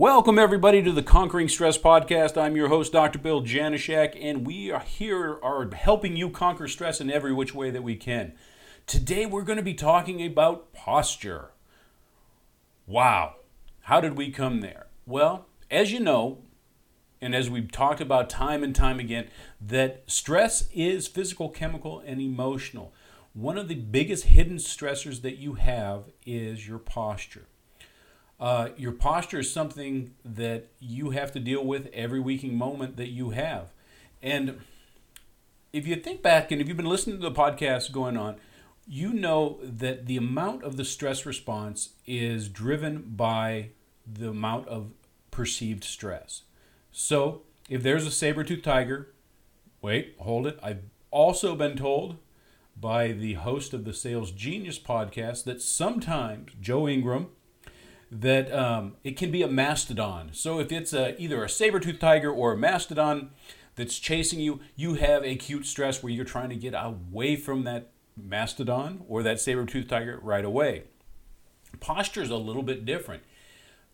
Welcome, everybody, to the Conquering Stress Podcast. I'm your host, Dr. Bill Janishak, and we are here are helping you conquer stress in every which way that we can. Today, we're going to be talking about posture. Wow, how did we come there? Well, as you know, and as we've talked about time and time again, that stress is physical, chemical, and emotional. One of the biggest hidden stressors that you have is your posture. Uh, your posture is something that you have to deal with every waking moment that you have. And if you think back and if you've been listening to the podcast going on, you know that the amount of the stress response is driven by the amount of perceived stress. So if there's a saber tooth tiger, wait, hold it. I've also been told by the host of the Sales Genius podcast that sometimes Joe Ingram that um, it can be a mastodon. So if it's a, either a saber-toothed tiger or a mastodon that's chasing you, you have acute stress where you're trying to get away from that mastodon or that saber-toothed tiger right away. Posture is a little bit different.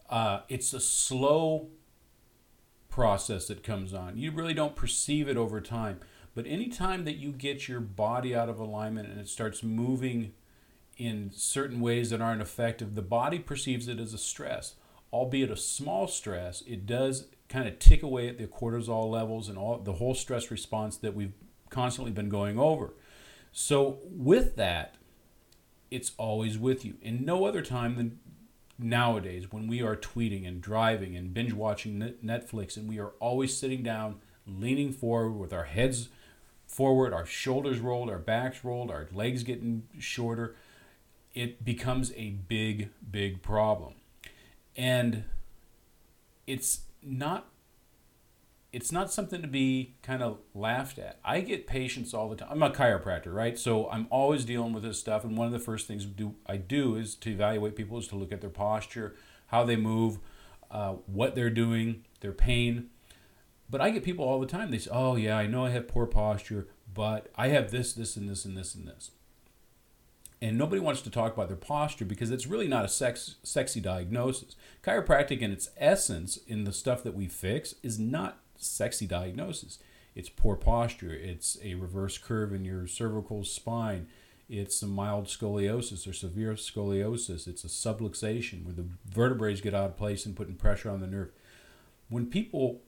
Uh, it's a slow process that comes on. You really don't perceive it over time. But anytime that you get your body out of alignment and it starts moving in certain ways that aren't effective, the body perceives it as a stress. Albeit a small stress, it does kind of tick away at the cortisol levels and all the whole stress response that we've constantly been going over. So with that, it's always with you. In no other time than nowadays when we are tweeting and driving and binge watching Netflix and we are always sitting down, leaning forward with our heads forward, our shoulders rolled, our backs rolled, our legs getting shorter it becomes a big, big problem. And it's not it's not something to be kind of laughed at. I get patients all the time. I'm a chiropractor, right? So I'm always dealing with this stuff. And one of the first things do, I do is to evaluate people is to look at their posture, how they move, uh, what they're doing, their pain. But I get people all the time. They say, "Oh yeah, I know I have poor posture, but I have this, this, and this, and this, and this." And nobody wants to talk about their posture because it's really not a sex, sexy diagnosis. Chiropractic, in its essence, in the stuff that we fix, is not sexy diagnosis. It's poor posture. It's a reverse curve in your cervical spine. It's a mild scoliosis or severe scoliosis. It's a subluxation where the vertebrae get out of place and putting pressure on the nerve. When people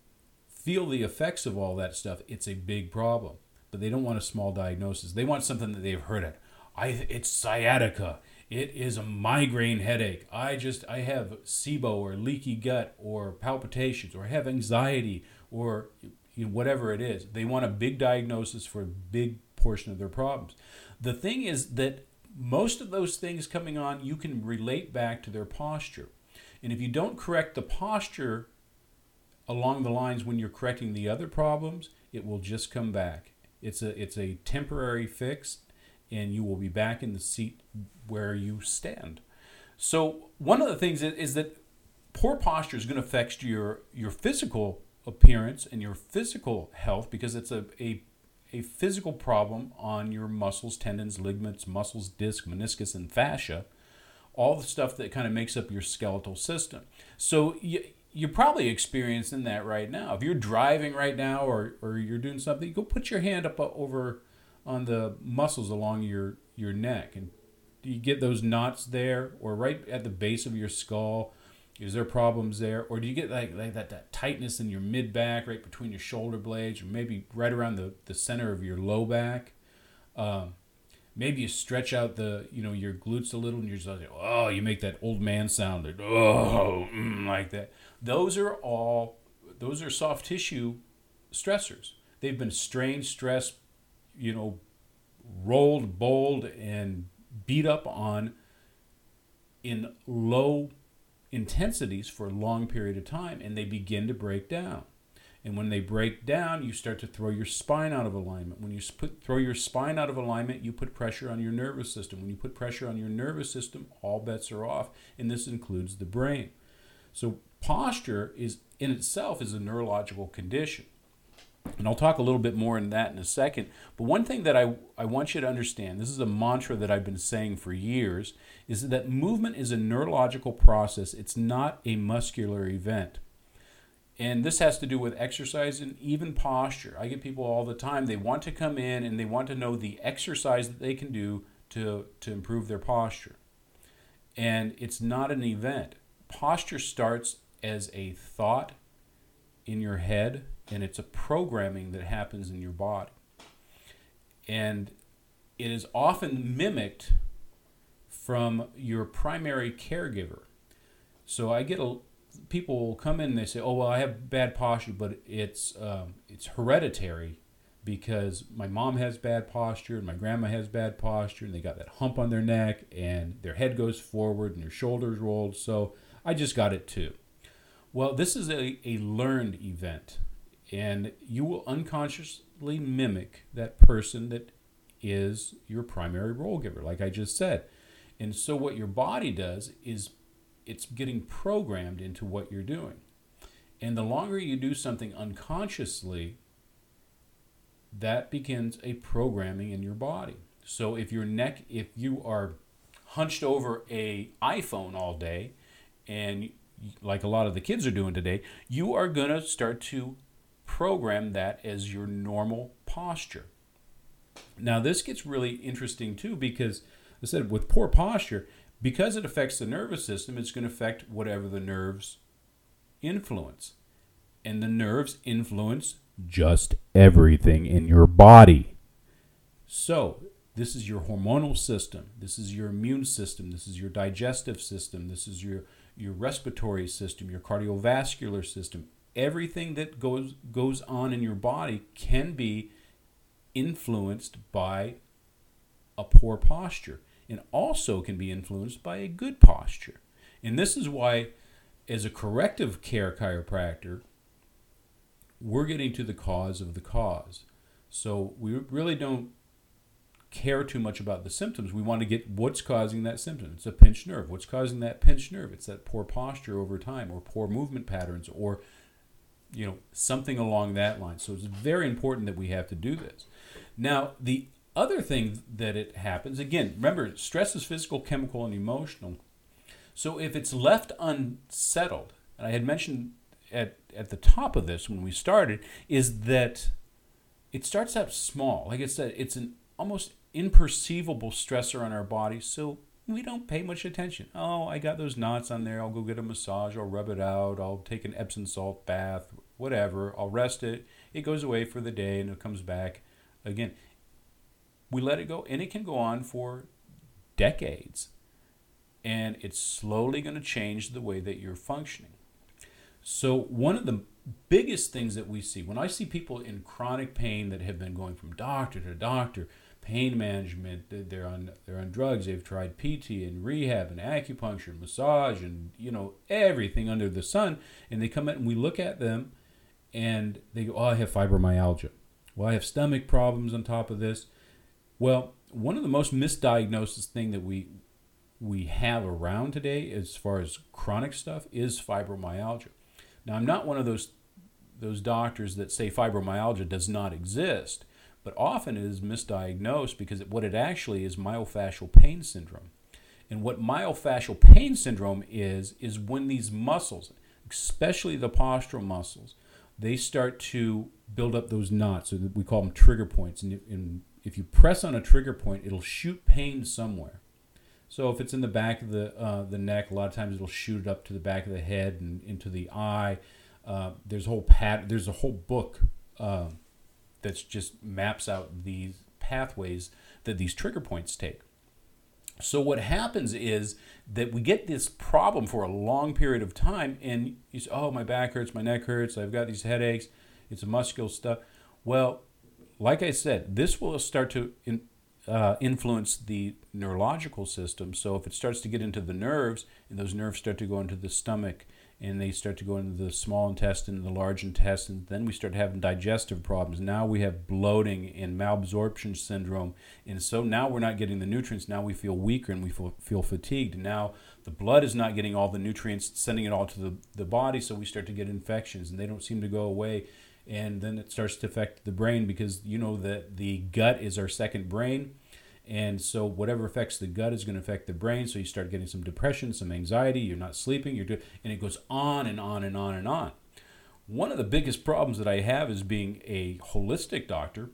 feel the effects of all that stuff, it's a big problem. But they don't want a small diagnosis. They want something that they've heard of I it's sciatica. It is a migraine headache. I just I have SIBO or leaky gut or palpitations or have anxiety or you know, whatever it is. They want a big diagnosis for a big portion of their problems. The thing is that most of those things coming on you can relate back to their posture. And if you don't correct the posture along the lines when you're correcting the other problems, it will just come back. It's a it's a temporary fix and you will be back in the seat where you stand. So one of the things is that poor posture is going to affect your your physical appearance and your physical health because it's a, a a physical problem on your muscles, tendons, ligaments, muscles, disc, meniscus, and fascia, all the stuff that kind of makes up your skeletal system. So you, you're probably experiencing that right now. If you're driving right now or, or you're doing something, go put your hand up over on the muscles along your your neck. And do you get those knots there or right at the base of your skull? Is there problems there? Or do you get like, like that, that tightness in your mid back right between your shoulder blades or maybe right around the, the center of your low back? Um, maybe you stretch out the you know your glutes a little and you're just like oh you make that old man sound like oh mm, like that. Those are all those are soft tissue stressors. They've been strained stressed you know, rolled, bowled, and beat up on in low intensities for a long period of time, and they begin to break down. And when they break down, you start to throw your spine out of alignment. When you put, throw your spine out of alignment, you put pressure on your nervous system. When you put pressure on your nervous system, all bets are off, and this includes the brain. So posture is in itself is a neurological condition. And I'll talk a little bit more in that in a second. But one thing that I, I want you to understand this is a mantra that I've been saying for years is that movement is a neurological process, it's not a muscular event. And this has to do with exercise and even posture. I get people all the time, they want to come in and they want to know the exercise that they can do to, to improve their posture. And it's not an event. Posture starts as a thought in your head, and it's a programming that happens in your body. And it is often mimicked from your primary caregiver. So I get a people will come in and they say, "Oh well, I have bad posture, but it's um, it's hereditary because my mom has bad posture and my grandma has bad posture, and they got that hump on their neck and their head goes forward and their shoulders rolled. So I just got it too." Well, this is a, a learned event, and you will unconsciously mimic that person that is your primary role giver, like I just said. And so, what your body does is it's getting programmed into what you're doing. And the longer you do something unconsciously, that begins a programming in your body. So if your neck, if you are hunched over a iPhone all day, and like a lot of the kids are doing today, you are going to start to program that as your normal posture. Now this gets really interesting too because I said with poor posture, because it affects the nervous system, it's going to affect whatever the nerves influence. And the nerves influence just everything in your body. So, this is your hormonal system, this is your immune system, this is your digestive system, this is your, your respiratory system, your cardiovascular system. Everything that goes goes on in your body can be influenced by a poor posture and also can be influenced by a good posture. And this is why, as a corrective care chiropractor, we're getting to the cause of the cause. So we really don't care too much about the symptoms. We want to get what's causing that symptom. It's a pinched nerve. What's causing that pinched nerve? It's that poor posture over time or poor movement patterns or you know something along that line. So it's very important that we have to do this. Now, the other thing that it happens, again, remember, stress is physical, chemical, and emotional. So if it's left unsettled, and I had mentioned at, at the top of this when we started, is that it starts out small. Like I said, it's an almost imperceivable stressor on our body, so we don't pay much attention. Oh, I got those knots on there. I'll go get a massage. I'll rub it out. I'll take an Epsom salt bath, whatever. I'll rest it. It goes away for the day and it comes back again we let it go, and it can go on for decades. And it's slowly going to change the way that you're functioning. So, one of the biggest things that we see when I see people in chronic pain that have been going from doctor to doctor, pain management, they're on they're on drugs, they've tried PT and rehab and acupuncture and massage and you know everything under the sun, and they come in and we look at them and they go, "Oh, I have fibromyalgia. Well, I have stomach problems on top of this." Well, one of the most misdiagnosed thing that we we have around today as far as chronic stuff is fibromyalgia. Now, I'm not one of those those doctors that say fibromyalgia does not exist, but often it is misdiagnosed because what it actually is myofascial pain syndrome. And what myofascial pain syndrome is is when these muscles, especially the postural muscles, they start to build up those knots, so we call them trigger points. And, if you press on a trigger point, it'll shoot pain somewhere. So if it's in the back of the uh, the neck, a lot of times it'll shoot it up to the back of the head and into the eye. Uh, there's a whole pat. There's a whole book uh, that's just maps out these pathways that these trigger points take. So what happens is that we get this problem for a long period of time, and you say, "Oh, my back hurts, my neck hurts, I've got these headaches, it's muscular stuff." Well, like I said, this will start to in, uh, influence the neurological system. So if it starts to get into the nerves, and those nerves start to go into the stomach, and they start to go into the small intestine, the large intestine, then we start having digestive problems. Now we have bloating and malabsorption syndrome, and so now we're not getting the nutrients. Now we feel weaker and we feel, feel fatigued. Now the blood is not getting all the nutrients, sending it all to the, the body, so we start to get infections, and they don't seem to go away and then it starts to affect the brain because you know that the gut is our second brain and so whatever affects the gut is going to affect the brain. So you start getting some depression some anxiety you're not sleeping you're doing and it goes on and on and on and on. One of the biggest problems that i have is being a holistic doctor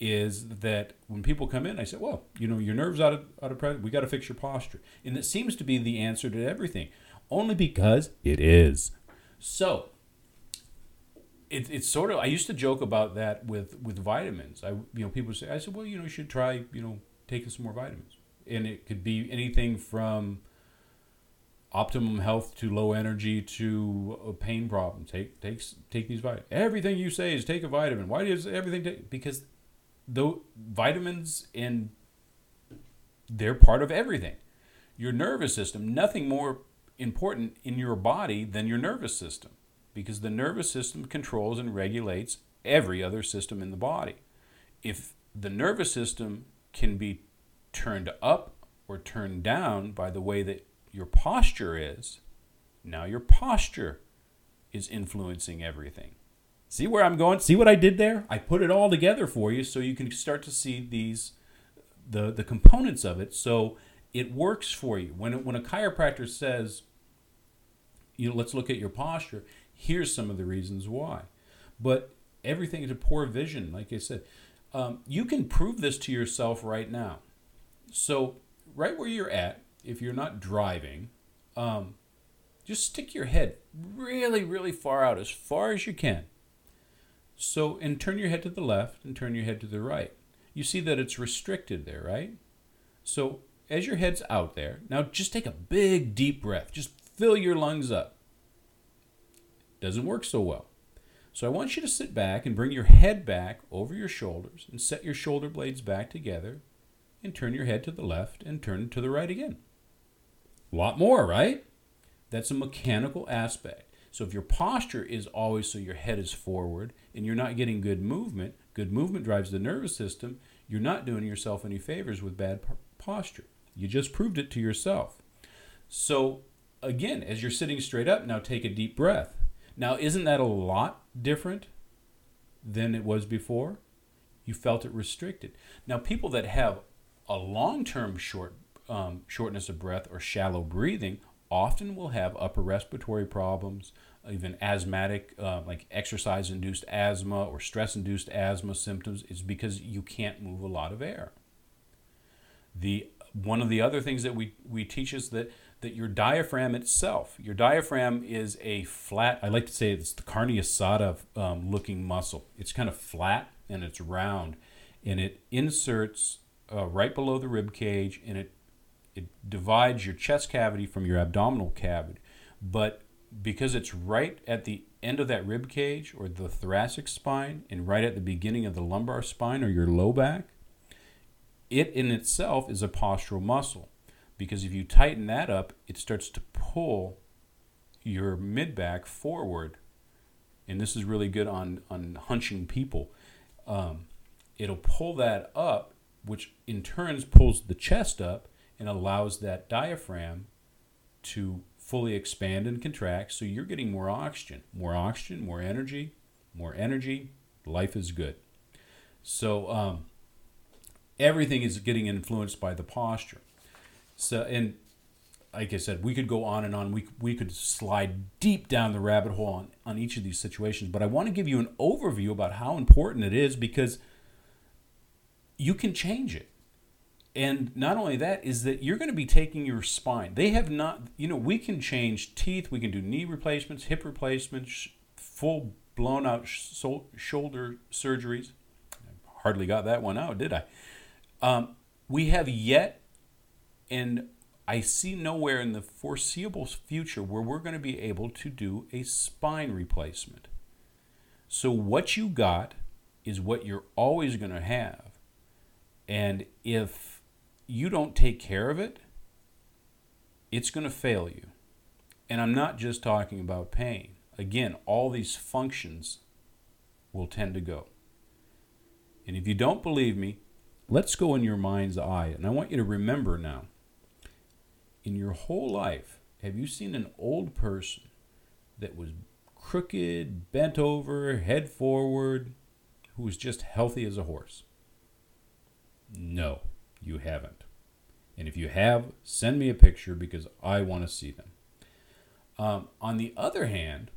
is that when people come in i say well you know your nerves out of out of pressure we got to fix your posture. And it seems to be the answer to everything only because it is. So it, it's sort of I used to joke about that with with vitamins. I you know people say I said well you know you should try you know taking some more vitamins, and it could be anything from optimum health to low energy to a pain problem. Take take take these vitamins. Everything you say is take a vitamin. Why does everything take? Because the vitamins and they're part of everything. Your nervous system, nothing more important in your body than your nervous system because the nervous system controls and regulates every other system in the body. If the nervous system can be turned up or turned down by the way that your posture is, now your posture is influencing everything. See where I'm going? See what I did there? I put it all together for you so you can start to see these the the components of it so it works for you. When when a chiropractor says you know, let's look at your posture, here's some of the reasons why. But everything is a poor vision, like I said. Um, you can prove this to yourself right now. So, right where you're at, if you're not driving, um, just stick your head really, really far out, as far as you can. So, and turn your head to the left and turn your head to the right. You see that it's restricted there, right? So, as your head's out there, now just take a big, deep breath. Just fill your lungs up doesn't work so well. So I want you to sit back and bring your head back over your shoulders and set your shoulder blades back together and turn your head to the left and turn to the right again. A lot more, right? That's a mechanical aspect. So if your posture is always so your head is forward and you're not getting good movement, good movement drives the nervous system, you're not doing yourself any favors with bad posture. You just proved it to yourself. So again, as you're sitting straight up, now take a deep breath. Now, isn't that a lot different than it was before? You felt it restricted. Now, people that have a long-term short um, shortness of breath or shallow breathing often will have upper respiratory problems, even asthmatic, uh, like exercise-induced asthma or stress-induced asthma symptoms. Is because you can't move a lot of air. The one of the other things that we, we teach is that that your diaphragm itself, your diaphragm is a flat, I like to say it's the carne asada um, looking muscle. It's kind of flat and it's round and it inserts uh, right below the rib cage and it, it divides your chest cavity from your abdominal cavity. But because it's right at the end of that rib cage or the thoracic spine and right at the beginning of the lumbar spine or your low back, it in itself is a postural muscle because if you tighten that up, it starts to pull your mid back forward. And this is really good on, on hunching people. Um, it'll pull that up, which in turns pulls the chest up and allows that diaphragm to fully expand and contract. So you're getting more oxygen, more oxygen, more energy, more energy. Life is good. So um, everything is getting influenced by the posture. So and like I said, we could go on and on. We, we could slide deep down the rabbit hole on, on each of these situations. But I want to give you an overview about how important it is because you can change it. And not only that, is that you're going to be taking your spine. They have not, you know, we can change teeth, we can do knee replacements, hip replacements, full blown out sh- shoulder surgeries. I hardly got that one out, did I? Um, we have yet and I see nowhere in the foreseeable future where we're going to be able to do a spine replacement. So, what you got is what you're always going to have. And if you don't take care of it, it's going to fail you. And I'm not just talking about pain. Again, all these functions will tend to go. And if you don't believe me, let's go in your mind's eye. And I want you to remember now in your whole life, have you seen an old person that was crooked, bent over, head forward, who was just healthy as a horse? No, you haven't. And if you have, send me a picture because I want to see them. Um, on the other hand,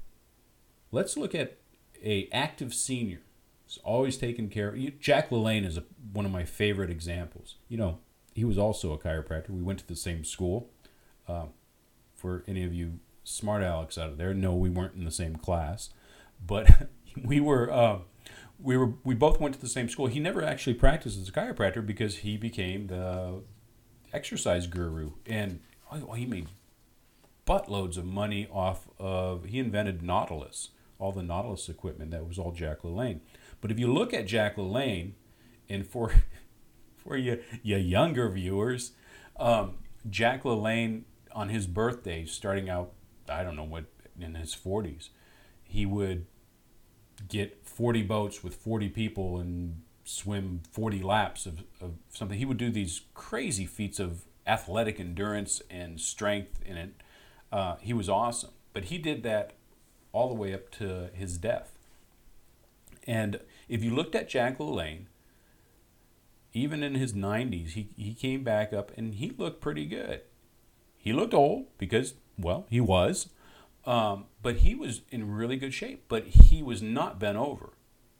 let's look at a active senior. He's always taken care of. Jack LaLanne is a, one of my favorite examples. You know, he was also a chiropractor. We went to the same school. Uh, for any of you smart Alex out of there, no, we weren't in the same class, but we were. Uh, we were we both went to the same school. He never actually practiced as a chiropractor because he became the exercise guru, and oh, he made buttloads of money off of. He invented Nautilus, all the Nautilus equipment. That was all Jack LaLanne. But if you look at Jack LaLanne, and for for you, you younger viewers, um, Jack LaLanne on his birthday, starting out, I don't know what, in his 40s, he would get 40 boats with 40 people and swim 40 laps of, of something. He would do these crazy feats of athletic endurance and strength in it. Uh, he was awesome. But he did that all the way up to his death. And if you looked at Jack LaLanne, even in his 90s, he, he came back up and he looked pretty good. He looked old because, well, he was, um, but he was in really good shape. But he was not bent over.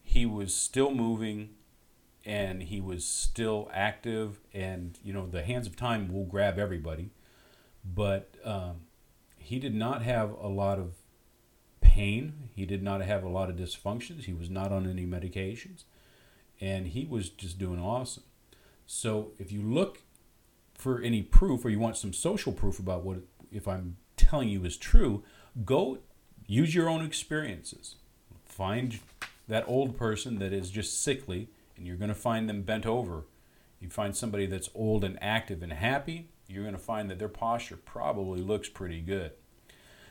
He was still moving and he was still active. And, you know, the hands of time will grab everybody. But um, he did not have a lot of pain. He did not have a lot of dysfunctions. He was not on any medications. And he was just doing awesome. So if you look for any proof or you want some social proof about what if I'm telling you is true, go use your own experiences. Find that old person that is just sickly and you're going to find them bent over. You find somebody that's old and active and happy, you're going to find that their posture probably looks pretty good.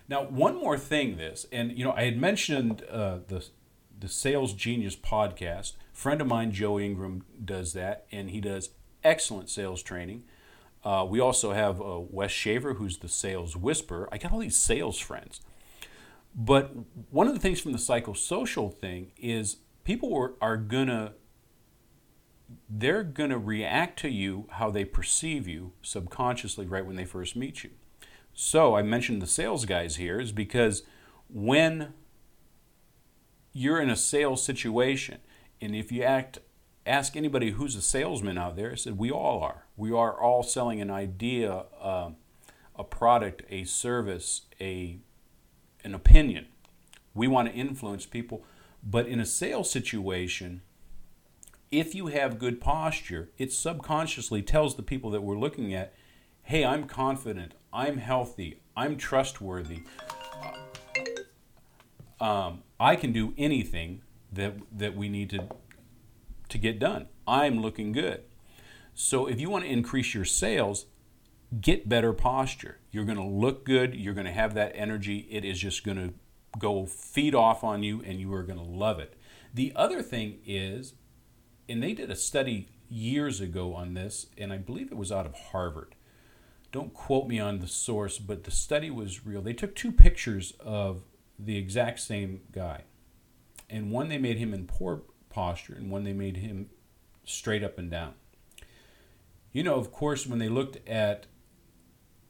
Now, one more thing, this, and you know, I had mentioned uh, the the Sales Genius podcast. A friend of mine, Joe Ingram, does that, and he does excellent sales training. Uh, we also have uh, Wes Shaver, who's the sales whisperer. I got all these sales friends. But one of the things from the psychosocial thing is people are, are to they're to react to you how they perceive you subconsciously right when they first meet you. So I mentioned the sales guys here is because when you're in a sales situation and if you act ask anybody who's a salesman out there, I said we all are. We are all selling an idea, uh, a product, a service, a an opinion. We want to influence people, but in a sales situation, if you have good posture, it subconsciously tells the people that we're looking at, "Hey, I'm confident. I'm healthy. I'm trustworthy. Um, I can do anything that that we need to to get done. I'm looking good." So if you want to increase your sales, get better posture. You're going to look good. You're going to have that energy. It is just going to go feed off on you and you are going to love it. The other thing is, and they did a study years ago on this, and I believe it was out of Harvard. Don't quote me on the source, but the study was real. They took two pictures of the exact same guy, and one they made him in poor posture, and one they made him straight up and down. You know, of course, when they looked at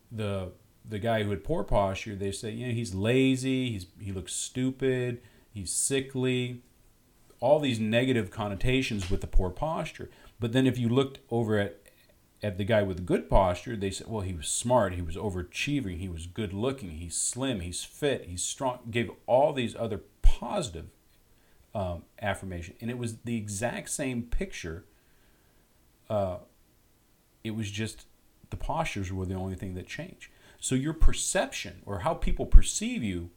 the the guy who had poor posture, they say, you know, he's lazy, he's he looks stupid, he's sickly, all these negative connotations with the poor posture. But then if you looked over at at the guy with good posture, they said, well, he was smart, he was overachieving, he was good looking, he's slim, he's fit, he's strong. Gave all these other positive um, affirmation, and it was the exact same picture uh, it was just the postures were the only thing that changed. So your perception or how people perceive you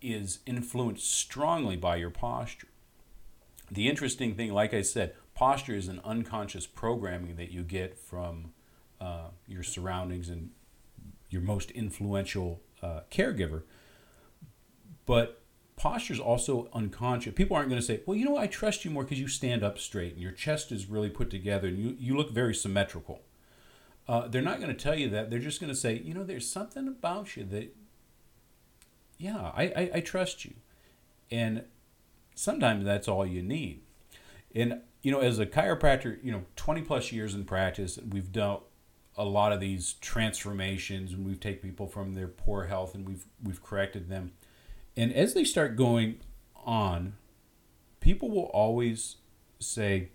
is influenced strongly by your posture. The interesting thing, like I said, posture is an unconscious programming that you get from uh, your surroundings and your most influential uh, caregiver. But posture is also unconscious. People aren't going to say, well, you know, I trust you more because you stand up straight and your chest is really put together and you, you look very symmetrical. Uh, they're not going to tell you that. They're just going to say, you know, there's something about you that, yeah, I, I, I trust you. And sometimes that's all you need. And, you know, as a chiropractor, you know, 20 plus years in practice, we've done a lot of these transformations and we've taken people from their poor health and we've we've corrected them. And as they start going on, people will always say,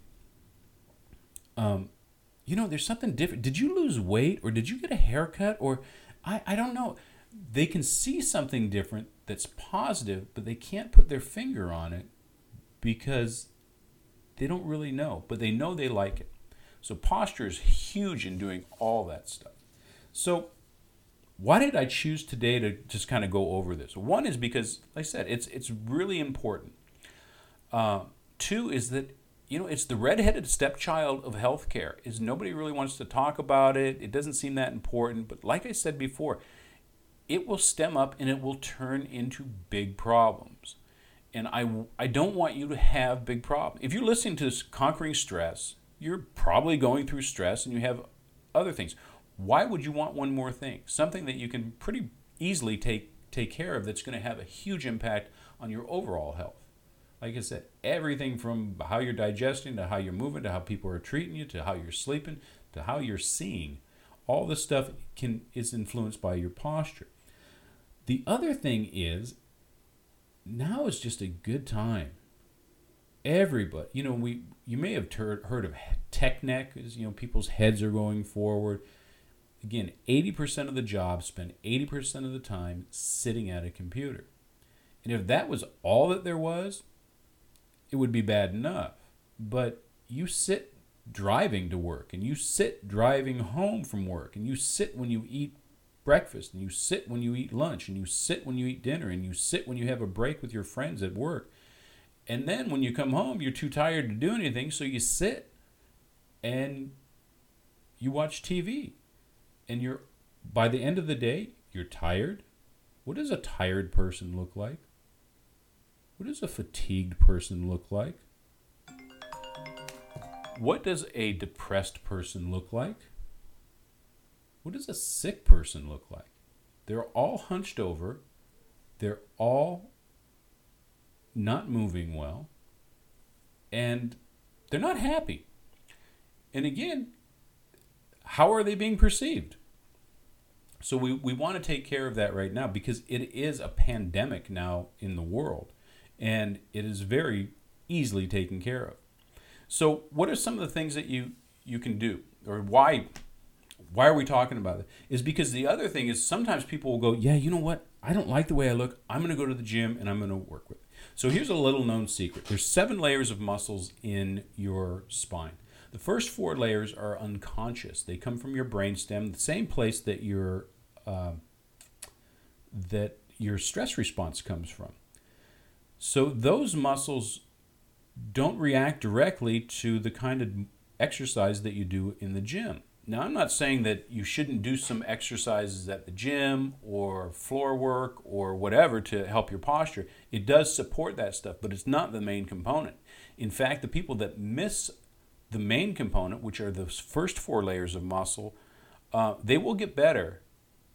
um, you know, there's something different. Did you lose weight or did you get a haircut or I, I don't know. They can see something different that's positive, but they can't put their finger on it because they don't really know, but they know they like it. So posture is huge in doing all that stuff. So why did I choose today to just kind of go over this? One is because, like I said, it's it's really important. Uh, two is that you know it's the redheaded stepchild of healthcare. Is nobody really wants to talk about it? It doesn't seem that important, but like I said before, it will stem up and it will turn into big problems. And I, I don't want you to have big problems. If you're listening to this Conquering Stress, you're probably going through stress and you have other things. Why would you want one more thing? Something that you can pretty easily take, take care of that's going to have a huge impact on your overall health. Like I said, everything from how you're digesting to how you're moving to how people are treating you to how you're sleeping to how you're seeing. All this stuff can is influenced by your posture. The other thing is now is just a good time. Everybody, you know, we you may have ter- heard of tech neck, is you know people's heads are going forward. Again, 80% of the job spend 80% of the time sitting at a computer. And if that was all that there was, it would be bad enough. But you sit driving to work and you sit driving home from work and you sit when you eat breakfast and you sit when you eat lunch and you sit when you eat dinner and you sit when you have a break with your friends at work. And then when you come home, you're too tired to do anything, so you sit and you watch TV. And you're by the end of the day, you're tired. What does a tired person look like? What does a fatigued person look like? What does a depressed person look like? What does a sick person look like? They're all hunched over. They're all not moving well. And they're not happy. And again, how are they being perceived? So we, we want to take care of that right now because it is a pandemic now in the world and it is very easily taken care of. So what are some of the things that you you can do or why why are we talking about it? Is because the other thing is sometimes people will go, yeah, you know what? I don't like the way I look. I'm going to go to the gym and I'm going to work with it. So here's a little known secret. There's seven layers of muscles in your spine. The first four layers are unconscious. They come from your brainstem, the same place that your uh, that your stress response comes from. So those muscles don't react directly to the kind of exercise that you do in the gym. Now, I'm not saying that you shouldn't do some exercises at the gym or floor work or whatever to help your posture. It does support that stuff, but it's not the main component. In fact, the people that miss the main component, which are the first four layers of muscle, uh, they will get better,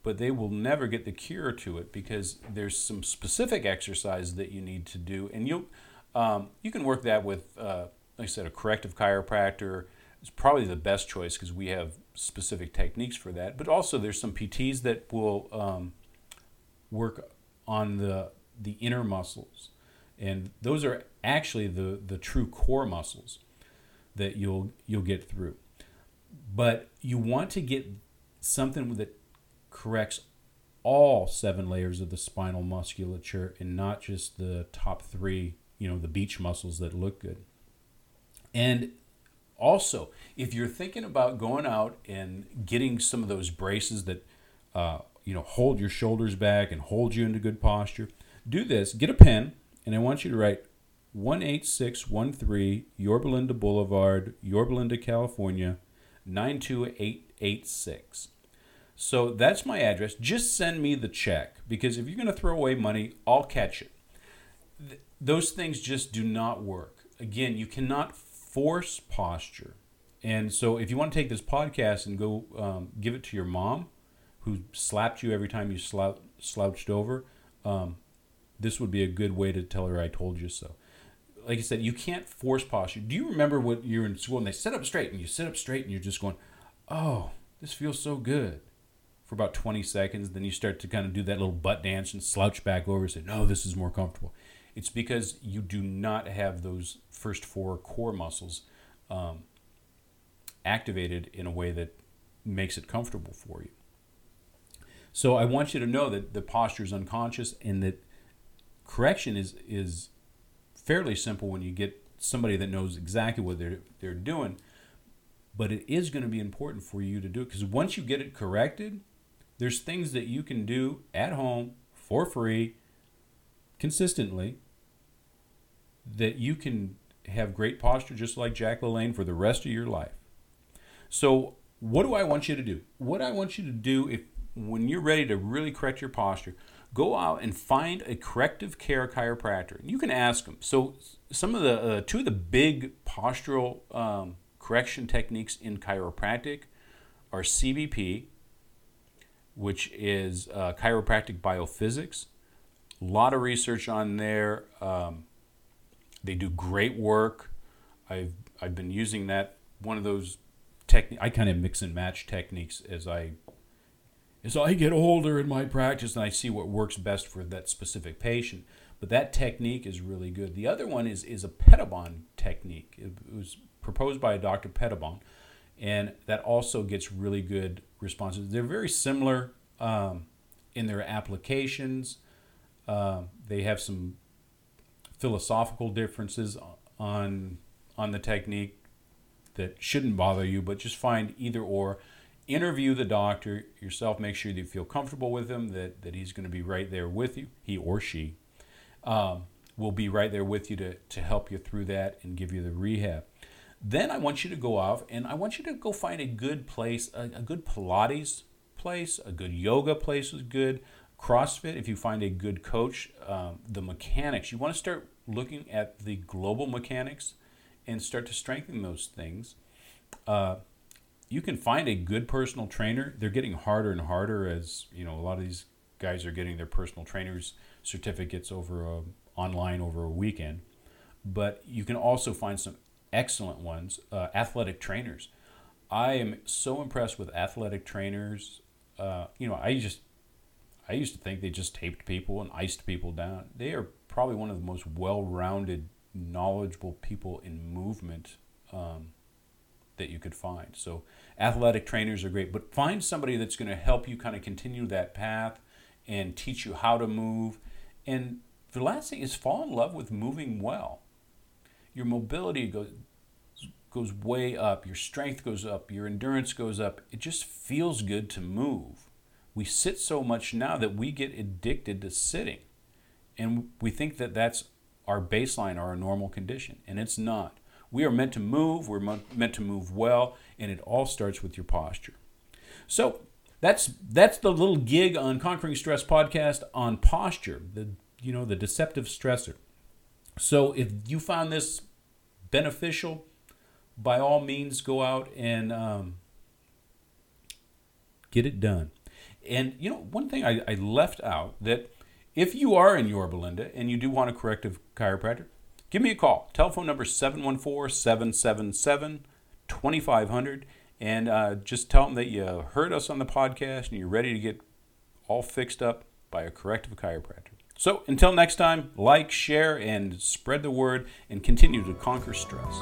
but they will never get the cure to it because there's some specific exercise that you need to do, and you um, you can work that with, uh, like I said, a corrective chiropractor is probably the best choice because we have specific techniques for that. But also, there's some PTs that will um, work on the the inner muscles, and those are actually the the true core muscles that you'll you'll get through. But you want to get something that corrects all seven layers of the spinal musculature and not just the top three, you know, the beach muscles that look good. And also, if you're thinking about going out and getting some of those braces that uh, you know hold your shoulders back and hold you into good posture, do this. Get a pen, and I want you to write 18613 Yorba Linda Boulevard, Yorba Linda, California 92886. So that's my address. Just send me the check because if you're going to throw away money, I'll catch it. Th- those things just do not work. Again, you cannot force posture. And so, if you want to take this podcast and go um, give it to your mom, who slapped you every time you slou- slouched over, um, this would be a good way to tell her I told you so. Like I said, you can't force posture. Do you remember when you're in school and they sit up straight and you sit up straight and you're just going, oh, this feels so good for about 20 seconds. Then you start to kind of do that little butt dance and slouch back over and say, no, this is more comfortable. It's because you do not have those first four core muscles um, activated in a way that makes it comfortable for you. So I want you to know that the posture is unconscious and that correction is is fairly simple when you get somebody that knows exactly what they're they're doing. But it is going to be important for you to do it because once you get it corrected, there's things that you can do at home for free, consistently, that you can have great posture just like Jack LaLanne for the rest of your life. So, what do I want you to do? What I want you to do if when you're ready to really correct your posture, go out and find a corrective care chiropractor. You can ask them. So, some of the uh, two of the big postural um, correction techniques in chiropractic are CBP, which is uh, chiropractic biophysics. A lot of research on there. Um, they do great work. I've I've been using that one of those technique. I kind of mix and match techniques as I as I get older in my practice and I see what works best for that specific patient. But that technique is really good. The other one is is a Pettibon technique. It was proposed by Dr. Pettibon, and that also gets really good responses. They're very similar um, in their applications. Uh, they have some philosophical differences on on the technique that shouldn't bother you, but just find either or. Interview the doctor yourself. Make sure that you feel comfortable with him. That that he's going to be right there with you. He or she um, will be right there with you to to help you through that and give you the rehab. Then I want you to go off and I want you to go find a good place, a, a good Pilates place, a good yoga place is good. CrossFit, if you find a good coach, um, the mechanics, you want to start looking at the global mechanics and start to strengthen those things. Uh, you can find a good personal trainer. They're getting harder and harder as you know. A lot of these guys are getting their personal trainers certificates over a, online over a weekend. But you can also find some excellent ones. Uh, athletic trainers. I am so impressed with athletic trainers. Uh, you know, I just I used to think they just taped people and iced people down. They are probably one of the most well-rounded, knowledgeable people in movement um, that you could find. So athletic trainers are great, but find somebody that's going to help you kind of continue that path and teach you how to move. And the last thing is fall in love with moving well. Your mobility goes goes way up, your strength goes up, your endurance goes up. It just feels good to move we sit so much now that we get addicted to sitting. And we think that that's our baseline our normal condition. And it's not. We are meant to move, we're meant to move well, and it all starts with your posture. So that's that's the little gig on Conquering Stress podcast on posture, the you know, the deceptive stressor. So if you found this beneficial, by all means go out and um, get it done. And you know, one thing I, I left out that if you are in Yorba Linda and you do want a corrective chiropractor, give me a call. Telephone number 714 777 2500. And uh, just tell them that you heard us on the podcast and you're ready to get all fixed up by a corrective chiropractor. So until next time, like, share, and spread the word and continue to conquer stress.